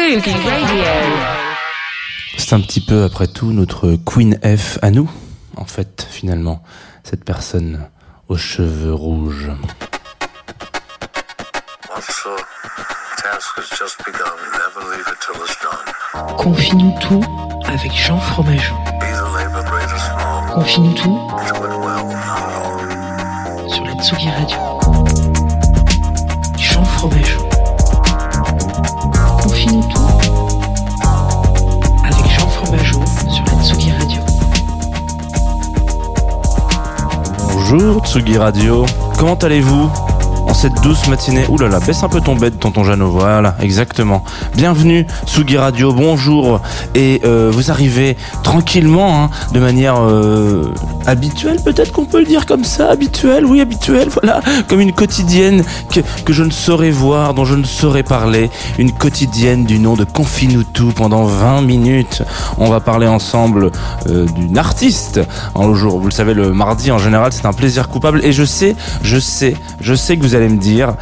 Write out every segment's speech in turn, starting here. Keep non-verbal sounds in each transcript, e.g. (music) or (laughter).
Radio. C'est un petit peu, après tout, notre Queen F à nous, en fait, finalement, cette personne aux cheveux rouges. Officer, task has just begun. Never leave it till it's done. Confie-nous tout avec Jean Fromageau. Confie-nous tout sur la Tsugi Radio. Jean Fromageau. Bonjour Tsugi Radio, comment allez-vous? Cette douce matinée Ouh là là, baisse un peu ton bed, tonton Jeannot, voilà, exactement. Bienvenue, Tsugi Radio, bonjour. Et euh, vous arrivez tranquillement, hein, de manière euh, habituelle, peut-être qu'on peut le dire comme ça, habituelle, oui, habituelle, voilà, comme une quotidienne que, que je ne saurais voir, dont je ne saurais parler, une quotidienne du nom de Confine-nous tout pendant 20 minutes. On va parler ensemble euh, d'une artiste. En le jour, vous le savez, le mardi en général, c'est un plaisir coupable. Et je sais, je sais, je sais que vous allez me dire,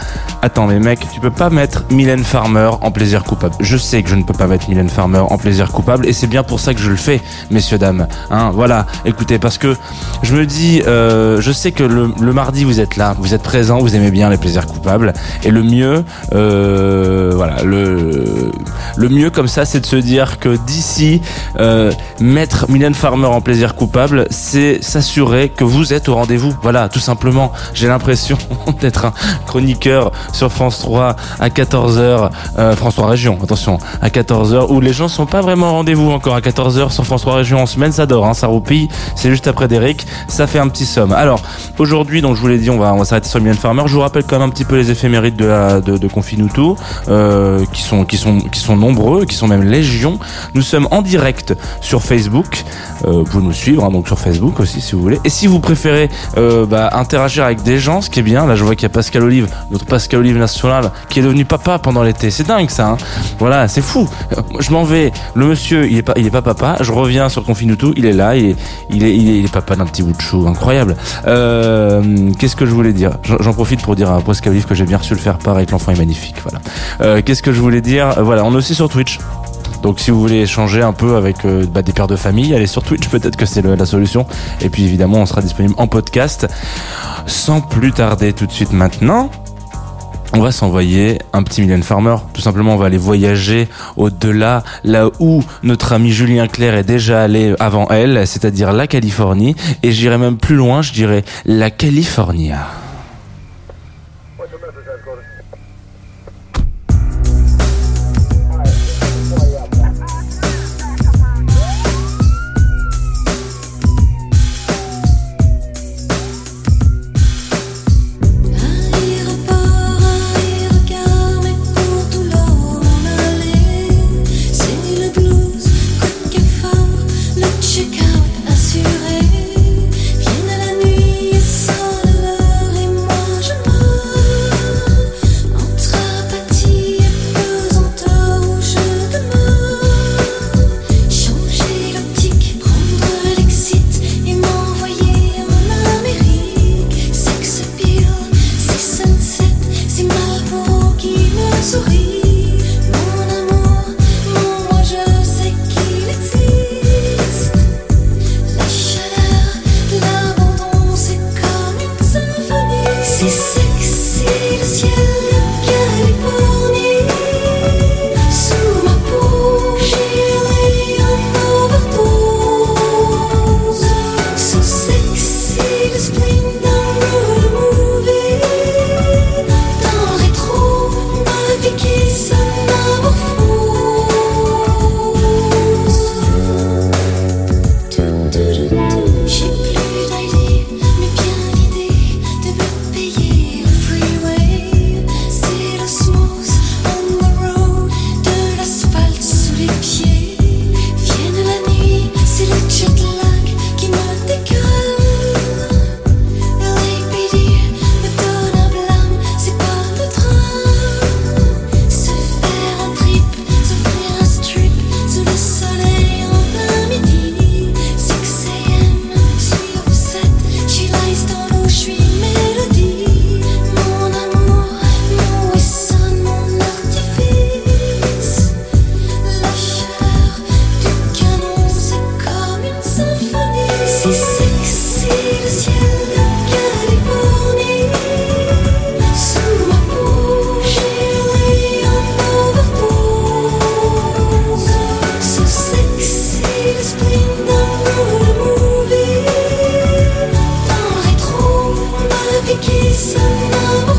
attends, mais mec, tu peux pas mettre Mylène Farmer en plaisir coupable. Je sais que je ne peux pas mettre Mylène Farmer en plaisir coupable, et c'est bien pour ça que je le fais, messieurs dames. Hein, voilà. Écoutez, parce que je me dis, euh, je sais que le, le mardi vous êtes là, vous êtes présents, vous aimez bien les plaisirs coupables, et le mieux, euh, voilà, le le mieux comme ça, c'est de se dire que d'ici euh, mettre Mylène Farmer en plaisir coupable, c'est s'assurer que vous êtes au rendez-vous. Voilà, tout simplement. J'ai l'impression (laughs) d'être un chroniqueur sur France 3 à 14h, euh, France 3 Région, attention, à 14h, où les gens sont pas vraiment rendez-vous encore à 14h sur France 3 Région en semaine, ça dort, hein, ça roupille, c'est juste après Derek, ça fait un petit somme. Alors, aujourd'hui, donc je vous l'ai dit, on va, s'arrêter sur Mylène Farmer. Je vous rappelle quand même un petit peu les éphémérides de, la, de, de Confinuto, euh, qui sont, qui sont, qui sont nombreux, qui sont même légion. Nous sommes en direct sur Facebook. Euh, vous pouvez nous suivre, hein, donc sur Facebook aussi si vous voulez. Et si vous préférez euh, bah, interagir avec des gens, ce qui est bien, là je vois qu'il y a Pascal Olive, notre Pascal Olive national, qui est devenu papa pendant l'été. C'est dingue ça. Hein voilà, c'est fou. Euh, Je m'en vais. Le monsieur, il est pas, il est pas papa. Je reviens sur Confinuto, il est là, il est, il est, il est, papa d'un petit bout incroyable. Euh, Qu'est-ce que je voulais dire? J'en profite pour dire à Pascal Olive que j'ai bien reçu le faire part avec l'enfant est magnifique. Voilà. Euh, Qu'est-ce que je voulais dire? Voilà, on est aussi sur Twitch. Donc si vous voulez échanger un peu avec euh, bah, des pères de famille, allez sur Twitch, peut-être que c'est la solution. Et puis évidemment, on sera disponible en podcast. Sans plus tarder tout de suite maintenant, on va s'envoyer un petit Mylène Farmer. Tout simplement, on va aller voyager au-delà, là où notre ami Julien Clerc est déjà allé avant elle, c'est-à-dire la Californie. Et j'irai même plus loin, je dirais la California. Some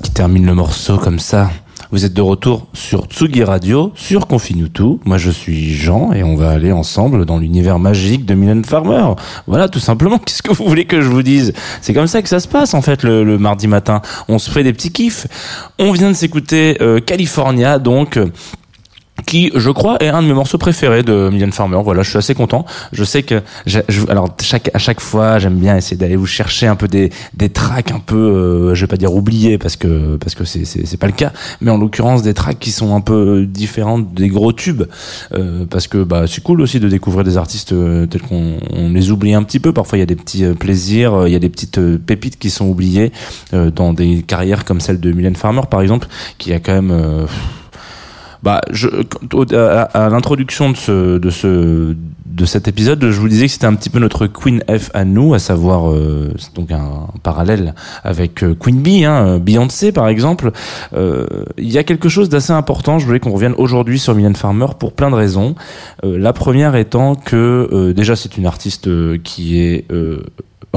qui termine le morceau comme ça. Vous êtes de retour sur Tsugi Radio, sur Confinutu. Moi, je suis Jean et on va aller ensemble dans l'univers magique de Mylène Farmer. Voilà, tout simplement. (laughs) Qu'est-ce que vous voulez que je vous dise? C'est comme ça que ça se passe, en fait, le, le mardi matin. On se fait des petits kiffs. On vient de s'écouter euh, California, donc... qui, je crois, est un de mes morceaux préférés de Mylène Farmer. Voilà, je suis assez content. Je sais que, je- alors chaque à chaque fois, j'aime bien essayer d'aller vous chercher un peu des des tracks un peu, euh, je vais pas dire oubliés parce que parce que c'est c'est pas le cas, mais en l'occurrence des tracks qui sont un peu différentes des gros tubes, euh, parce que bah c'est cool aussi de découvrir des artistes euh, tels qu'on on les oublie un petit peu. Parfois, il y a des petits euh, plaisirs, euh, il y a des petites pépites qui sont oubliées dans des carrières comme celle de Mylène Farmer, par exemple, qui a quand même bah, je, à, l'introduction de ce, de ce, de cet épisode, je vous disais que c'était un petit peu notre Queen F à nous, à savoir euh, donc un, parallèle avec euh, Queen Bee, hein, Beyoncé par exemple. Euh, Il y a quelque chose d'assez important. Je voulais qu'on revienne aujourd'hui sur Mylène Farmer pour plein de raisons. Euh, la première étant que euh, déjà c'est une artiste euh, qui est euh,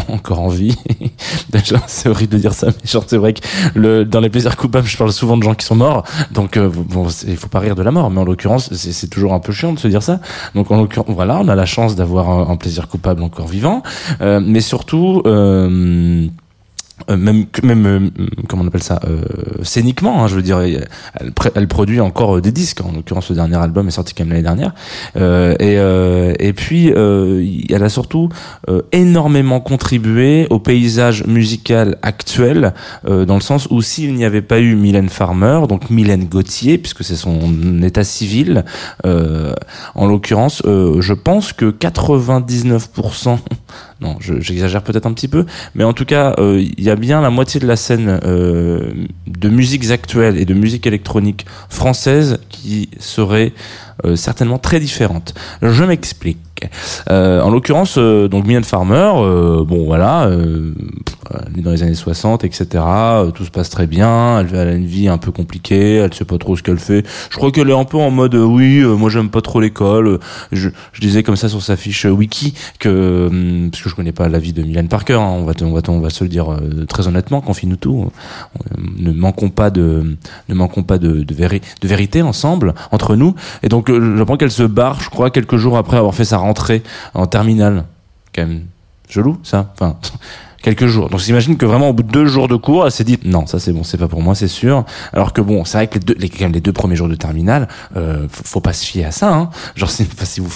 encore en vie. (laughs) Déjà, c'est horrible de dire ça, mais genre, c'est vrai que le, dans les plaisirs coupables, je parle souvent de gens qui sont morts. Donc, euh, bon, il faut pas rire de la mort, mais en l'occurrence, c'est toujours un peu chiant de se dire ça. Donc, en l'occurrence, voilà, on a la chance d'avoir un, un plaisir coupable encore vivant, Euh, mais surtout. Euh, même que- même euh, comment on appelle ça euh, scéniquement hein, je veux dire elle, pr- elle produit encore euh, des disques. En l'occurrence le dernier album est sorti quand même l'année dernière. Euh, et euh, et puis euh, elle a surtout euh, énormément contribué au paysage musical actuel euh, dans le sens où s'il n'y avait pas eu Mylène Farmer donc Mylène Gauthier puisque c'est son état civil euh, en l'occurrence euh, je pense que 99% non je- j'exagère peut-être un petit peu mais en tout cas, euh, il y a bien la moitié de la scène euh, de musiques actuelles et de musique électronique française qui serait euh, certainement très différente. Je m'explique. Euh, en l'occurrence, euh, donc Mylène Farmer, euh, bon voilà, euh, elle est dans les années 60, etc. euh, tout se passe très bien. Elle, elle a une vie un peu compliquée. Elle sait pas trop ce qu'elle fait. Je crois qu'elle est un peu en mode euh, oui, euh, moi j'aime pas trop l'école. Je, je disais comme ça sur sa fiche wiki que parce que je connais pas la vie de Mylène Parker. hein, on va on va on va se le dire très honnêtement. Confie-nous tout. Ne manquons pas de ne manquons pas de de, de vérité ensemble entre nous. Et donc j'apprends qu'elle se barre, je crois, quelques jours après avoir fait sa rentrée en terminale. Quand même Gelou, ça Enfin, quelques jours. Donc j'imagine que vraiment au bout de deux jours de cours, elle s'est dit non, ça c'est bon, c'est pas pour moi, c'est sûr. Alors que bon, c'est vrai que les deux, les, quand même les deux premiers jours de terminale, euh, faut, faut pas se fier à ça. Hein. Genre c'est- si vous,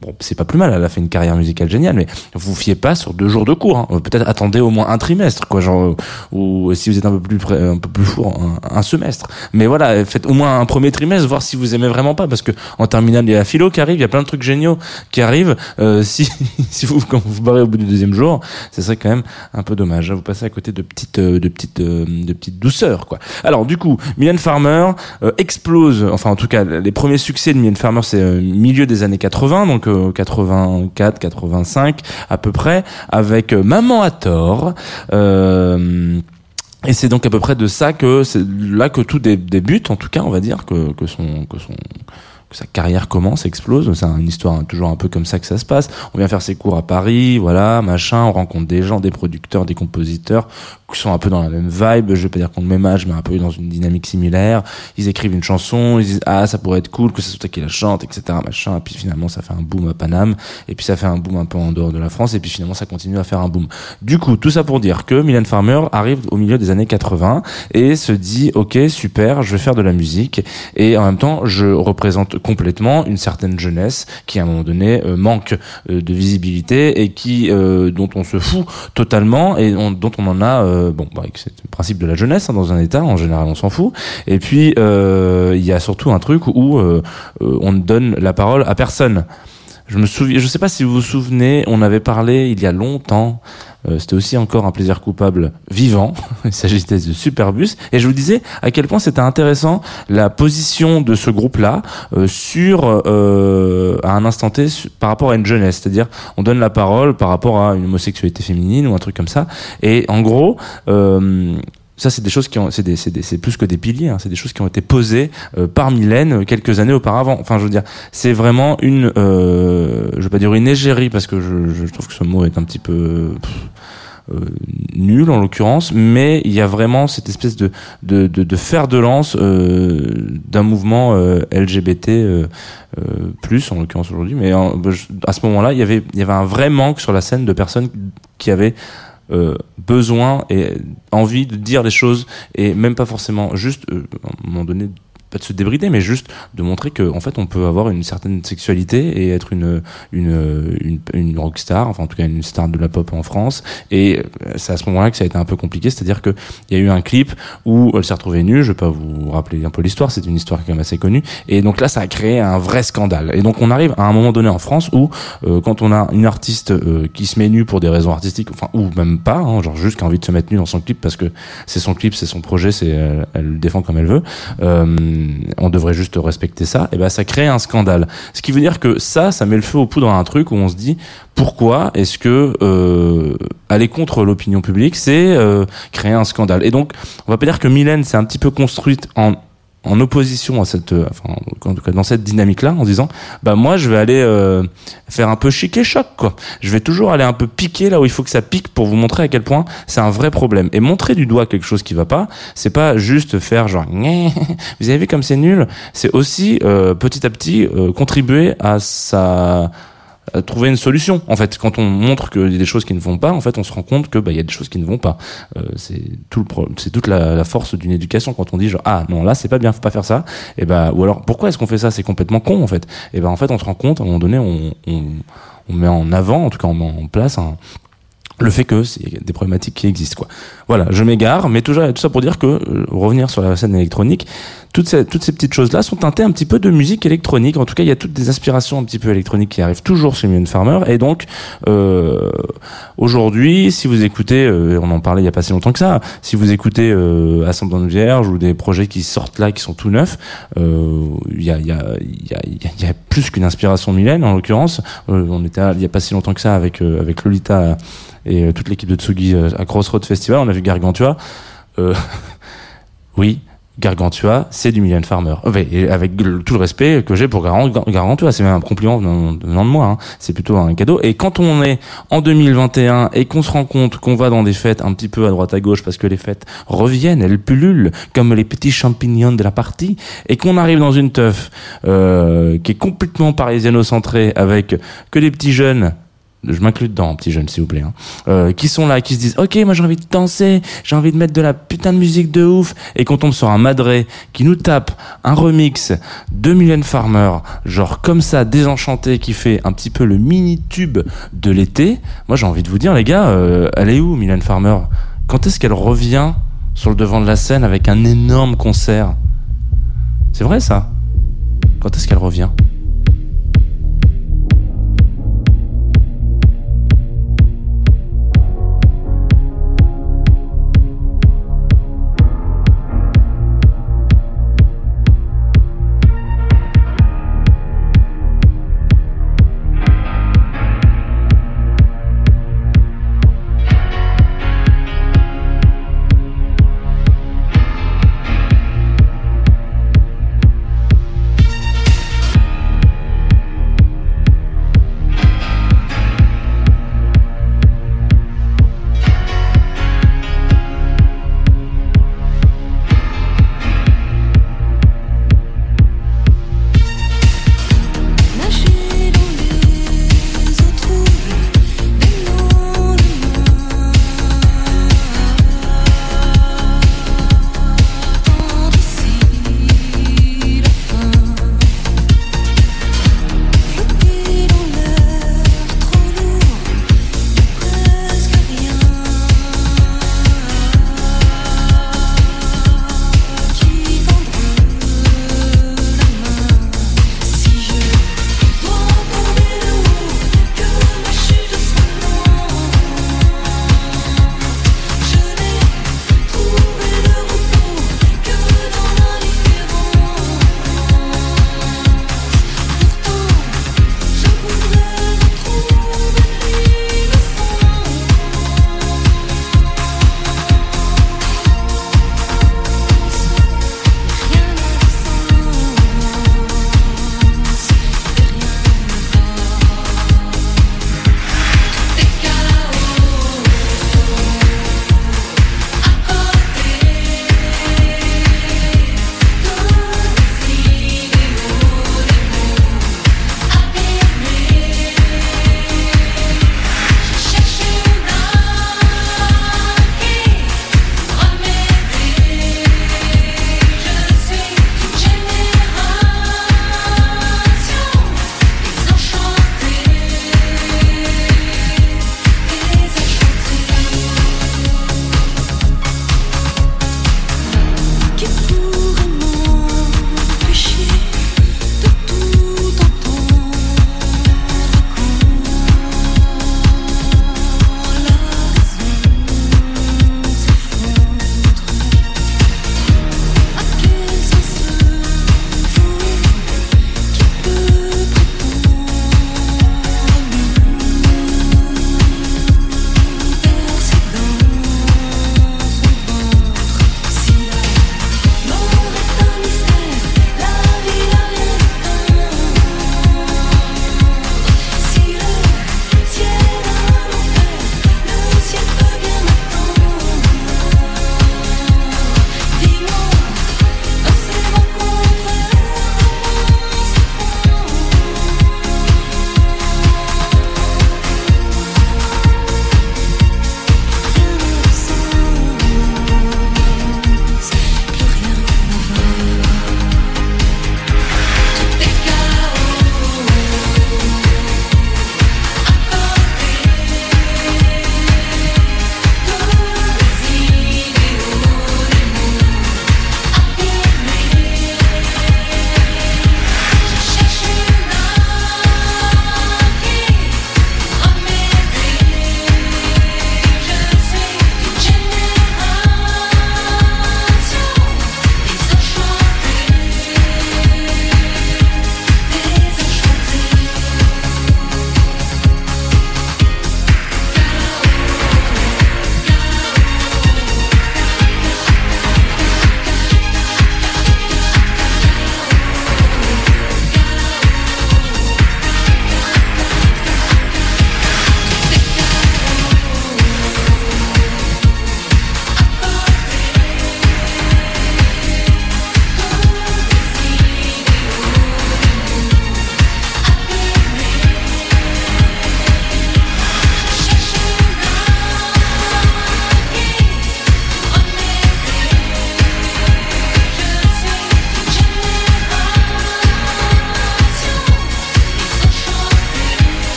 bon, c'est pas plus mal. Elle a fait une carrière musicale géniale, mais vous fiez pas sur deux jours de cours. Hein. Peut-être attendez au moins un trimestre, quoi. Genre euh, ou si vous êtes un peu plus près, un peu plus fou, un, un semestre. Mais voilà, faites au moins un premier trimestre, voir si vous aimez vraiment pas, parce que en terminale il y a la philo qui arrive, il y a plein de trucs géniaux qui arrivent. Euh, si (laughs) si vous quand vous vous barrez au bout du deuxième jour, ce serait quand même un peu dommage. Vous passez à côté de petites euh, de petites euh, de petites douceurs quoi. Alors du coup, Mylène Farmer euh, explose. Enfin en tout cas, les premiers succès de Mylène Farmer c'est euh, milieu des années 80, donc euh, 84, 85 à peu près, avec euh, Maman à tort. Euh, Et c'est donc à peu près de ça que c'est là que tout dé- débute, en tout cas, on va dire que, que son que son sa carrière commence, explose. C'est une histoire toujours un peu comme ça que ça se passe. On vient faire ses cours à Paris, voilà, machin. On rencontre des gens, des producteurs, des compositeurs qui sont un peu dans la même vibe. Je vais pas dire qu'on le même âge, mais un peu dans une dynamique similaire. Ils écrivent une chanson, ils disent ah ça pourrait être cool que ce soit toi qui la chante, etc. Machin. Et puis finalement ça fait un boom à Paname. Et puis ça fait un boom un peu en dehors de la France. Et puis finalement ça continue à faire un boom. Du coup, tout ça pour dire que Mylène Farmer arrive au milieu des années 80 et se dit ok super, je vais faire de la musique et en même temps je représente complètement une certaine jeunesse qui à un moment donné euh, manque euh, de visibilité et qui euh, dont on se fout totalement et on- dont on en a euh, bon bah, c'est le principe de la jeunesse hein, dans un état en général on s'en fout et puis euh, il y a surtout un truc où euh, euh, on ne donne la parole à personne je me souviens, je sais pas si vous vous souvenez, on avait parlé il y a longtemps. Euh, C'était aussi encore un plaisir coupable vivant. (laughs) Il s'agissait de Superbus. Et je vous disais à quel point c'était intéressant la position de ce groupe-là euh, sur euh, à un instant T par rapport à une jeunesse. C'est-à-dire, on donne la parole par rapport à une homosexualité féminine ou un truc comme ça. Et en gros. Ça, c'est des choses qui ont, c'est des, c'est des, c'est plus que des piliers. Hein, c'est des choses qui ont été posées euh, par Mylène euh, quelques années auparavant. Enfin, je veux dire, c'est vraiment une, euh, je vais pas dire une égérie parce que je, je trouve que ce mot est un petit peu euh, nul en l'occurrence, mais il y a vraiment cette espèce de de, de, de fer de lance euh, d'un mouvement euh, LGBT euh, euh, plus en l'occurrence aujourd'hui. Mais à ce moment-là, il y avait il y avait un vrai manque sur la scène de personnes qui avaient euh, besoin et envie de dire des choses et même pas forcément juste euh, à un moment donné de se débrider mais juste de montrer que en fait on peut avoir une certaine sexualité et être une une une, une rockstar enfin en tout cas une star de la pop en France. Et euh, c'est à ce moment-là que ça a été un peu compliqué. C'est-à-dire que il y a eu un clip où elle s'est retrouvée nue. Je vais pas vous rappeler un peu l'histoire. C'est une histoire quand même assez connue. Et donc là ça a créé un vrai scandale. Et donc on arrive à un moment donné en France où euh, quand on a une artiste euh, qui se met nue pour des raisons artistiques enfin ou même pas hein, genre juste qui a envie de se mettre nue dans son clip parce que c'est son clip c'est son projet c'est elle, elle le défend comme elle veut euh, on devrait juste respecter ça et ben ça crée un scandale. Ce qui veut dire que ça ça met le feu aux poudres à un truc où on se dit pourquoi est-ce que euh, aller contre l'opinion publique c'est euh, créer un scandale? Et donc on va pas dire que Mylène s'est un petit peu construite en en opposition à cette, euh, enfin, en tout cas dans cette dynamique-là, en disant, bah moi je vais aller euh, faire un peu chic et choc, quoi. Je vais toujours aller un peu piquer là où il faut que ça pique pour vous montrer à quel point c'est un vrai problème. Et montrer du doigt quelque chose qui va pas, c'est pas juste faire genre, (laughs) vous avez vu comme c'est nul? C'est aussi euh, petit à petit euh, contribuer à sa trouver une solution. En fait, quand on montre qu'il y a des choses qui ne vont pas, en fait, on se rend compte que bah il y a des choses qui ne vont pas. Euh, c'est tout le pro- c'est toute la, force d'une éducation quand on dit genre ah non là c'est pas bien, faut pas faire ça. Et bah ou alors pourquoi est-ce qu'on fait ça? C'est complètement con en fait. Et ben en fait on se rend compte à un moment donné on on, on met en avant, en tout cas on met en place un le fait que c'est des problématiques qui existent quoi. Voilà, je m'égare, mais toujours tout ça pour dire que euh, revenir sur la scène électronique, toutes ces toutes ces petites choses là sont teintées un petit peu de musique électronique. En tout cas, il y a toutes des inspirations un petit peu électroniques qui arrivent toujours chez Mylène Farmer et donc euh, aujourd'hui, si vous écoutez, euh, on en parlait il y a pas si longtemps que ça, si vous écoutez euh, Ascendante Vierge ou des projets qui sortent là qui sont tout neufs, euh, il y a y a y a, y a- plus qu'une inspiration Mylène en l'occurrence. Euh, on était il y a pas si longtemps que ça avec euh, avec Lolita et euh, toute l'équipe de Tsugi euh, à Crossroad Festival, on a vu Gargantua. Euh, (laughs) oui, Gargantua, c'est du Mylène Farmer. Et avec tout le respect que j'ai pour Gar- Gar- Gargantua, c'est même un compliment venant de moi. hein. C'est plutôt un cadeau. Et quand on est en 2021 et qu'on se rend compte qu'on va dans des fêtes un petit peu à droite à gauche parce que les fêtes reviennent, elles pullulent comme les petits champignons de la partie, et qu'on arrive dans une teuf euh, qui est complètement parisiano-centrée avec que des petits jeunes je m'inclus dedans, petits jeunes, s'il vous plaît, hein, euh, qui sont là, qui se disent, ok, moi j'ai envie de danser, j'ai envie de mettre de la putain de musique de ouf, et qu'on tombe sur un madré qui nous tape un remix de Mylène Farmer, genre comme ça, désenchanté, qui fait un petit peu le mini tube de l'été. Moi j'ai envie de vous dire, les gars, euh, elle est où Mylène Farmer? Quand est-ce qu'elle revient sur le devant de la scène avec un énorme concert? C'est vrai ça? Quand est-ce qu'elle revient?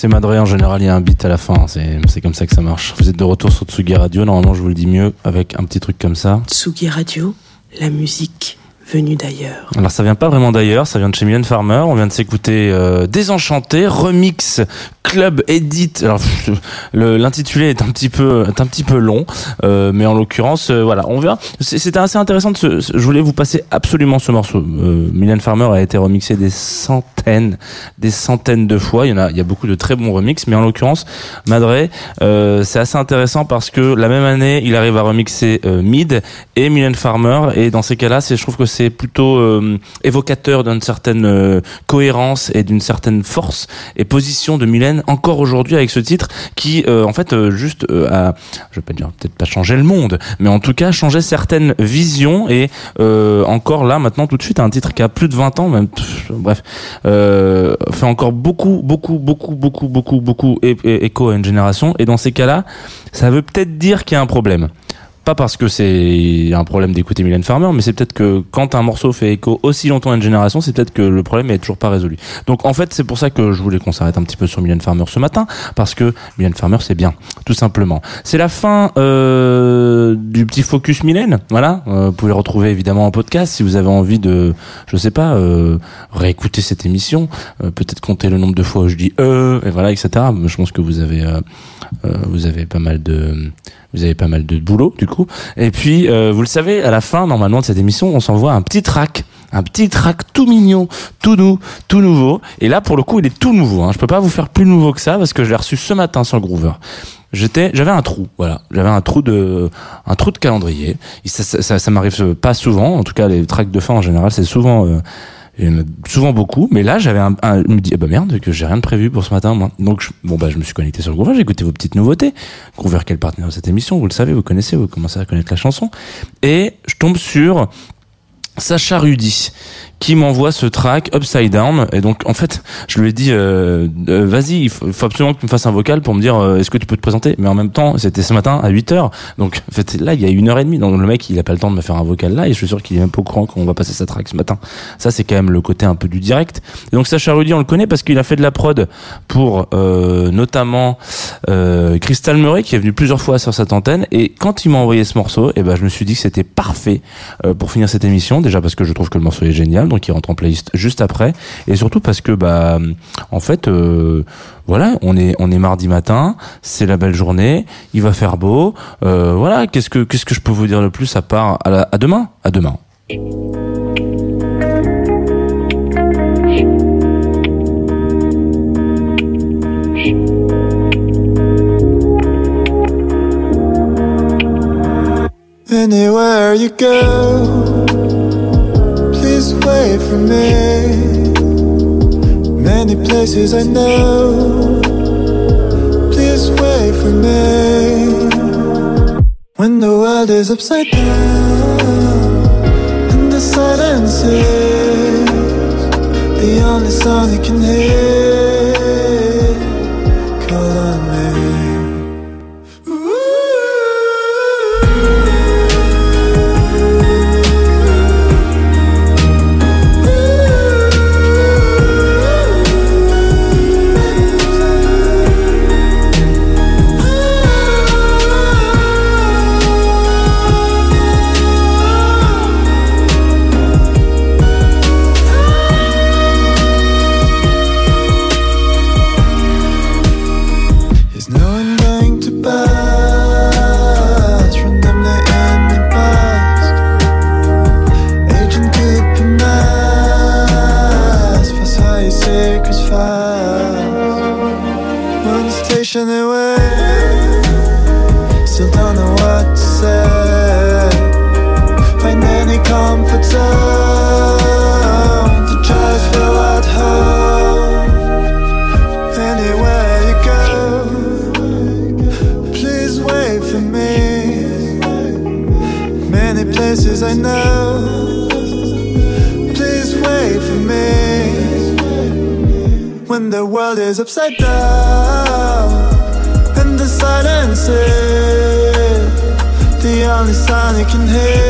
C'est madré, en général, il y a un beat à la fin. C'est comme ça que ça marche. Vous êtes de retour sur Tsugi Radio. Normalement, je vous le dis mieux avec un petit truc comme ça. Tsugi Radio, la musique venue d'ailleurs. Alors ça vient pas vraiment d'ailleurs, ça vient de chez Mylène Farmer. On vient de s'écouter euh, Désenchanté, remix Club Edit. Alors l'intitulé est un petit peu est un petit peu long, euh, mais en l'occurrence euh, voilà, on verra. C'était assez intéressant. Je voulais vous passer absolument ce morceau. Mylène Farmer a été remixé des centaines, des centaines de fois. Il y en a, il y a beaucoup de très bons remixes, mais en l'occurrence Madré, c'est assez intéressant parce que la même année, il arrive à remixer Mid et Mylène Farmer, et dans ces cas-là, je trouve que c'est plutôt euh, évocateur d'une certaine euh, cohérence et d'une certaine force et position de Mylène encore aujourd'hui avec ce titre qui euh, en fait juste a je vais pas dire peut-être pas changer le monde mais en tout cas changer certaines visions et encore là maintenant tout de suite un titre qui a plus de 20 ans même pff, bref fait encore beaucoup beaucoup beaucoup beaucoup beaucoup beaucoup écho à une génération et dans ces cas-là ça veut peut-être dire qu'il y a un problème pas parce que c'est un problème d'écouter Mylène Farmer, mais c'est peut-être que quand un morceau fait écho aussi longtemps à une génération, c'est peut-être que le problème est toujours pas résolu. Donc en fait, c'est pour ça que je voulais qu'on s'arrête un petit peu sur Mylène Farmer ce matin, parce que Mylène Farmer c'est bien, tout simplement. C'est la fin euh, du petit focus Mylène. Voilà, Euh, vous pouvez retrouver évidemment en podcast si vous avez envie de, je sais pas, euh, réécouter cette émission, euh, peut-être compter le nombre de fois où je dis euh, et voilà, etc. Je pense que vous avez, euh, euh, vous avez pas mal de vous avez pas mal de boulot du coup. Et puis, euh, vous le savez, à la fin normalement de cette émission, on s'envoie un petit track, un petit track tout mignon, tout doux, tout nouveau. Et là, pour le coup, il est tout nouveau. Hein. Je peux pas vous faire plus nouveau que ça parce que je l'ai reçu ce matin sur le Groover. J'étais, j'avais un trou, voilà. J'avais un trou de, un trou de calendrier. Ça, ça, ça, ça m'arrive pas souvent. En tout cas, les tracks de fin en général, c'est souvent. euh, il y en a souvent beaucoup, mais là j'avais un, je me dis ah bah merde que j'ai rien de prévu pour ce matin moi. Donc je, bon bah je me suis connecté sur le Groover, j'ai écouté vos petites nouveautés. Groover quel partenaire de cette émission, vous le savez, vous connaissez, vous commencez à connaître la chanson et je tombe sur Sacha Rudy qui m'envoie ce track Upside Down. Et donc en fait je lui ai dit euh, euh, vas-y il faut, faut absolument que tu me fasses un vocal pour me dire euh, est-ce que tu peux te présenter? Mais en même temps c'était ce matin à 8 heures. Donc en fait là il y a une heure et demie. Donc le mec il a pas le temps de me faire un vocal là. Et je suis sûr qu'il est même pas au courant qu'on va passer sa track ce matin. Ça c'est quand même le côté un peu du direct. Et donc Sacha Rudy on le connaît parce qu'il a fait de la prod pour euh, notamment euh, Crystal Murray qui est venu plusieurs fois sur cette antenne. Et quand il m'a envoyé ce morceau et ben je me suis dit que c'était parfait pour finir cette émission. Déjà parce que je trouve que le morceau est génial donc il rentre en playlist juste après. Et surtout parce que bah en fait euh, voilà on est on est mardi matin c'est la belle journée il va faire beau euh, voilà qu'est-ce que qu'est-ce que je peux vous dire le plus à part à, la- demain à demain please wait for me. Many places I know, please wait for me. When the world is upside down and the silence is the only sound you can hear, upside down and the silence is the only sound you can hear,